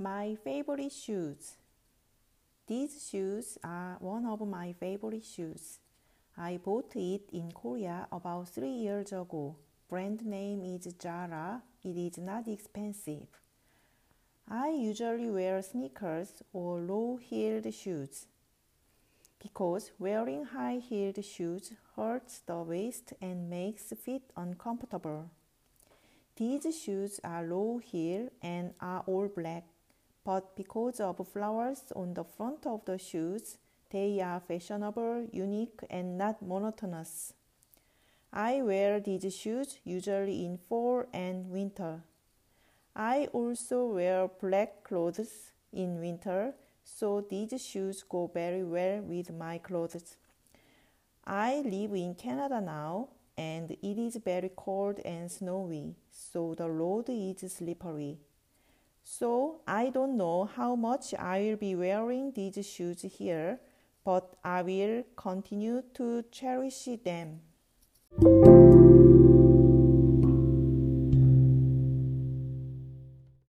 My favorite shoes. These shoes are one of my favorite shoes. I bought it in Korea about three years ago. Brand name is Zara. It is not expensive. I usually wear sneakers or low heeled shoes because wearing high heeled shoes hurts the waist and makes feet uncomfortable. These shoes are low heel and are all black, but because of flowers on the front of the shoes, they are fashionable, unique, and not monotonous. I wear these shoes usually in fall and winter. I also wear black clothes in winter, so these shoes go very well with my clothes. I live in Canada now, and it is very cold and snowy, so the road is slippery. So I don't know how much I will be wearing these shoes here, but I will continue to cherish them.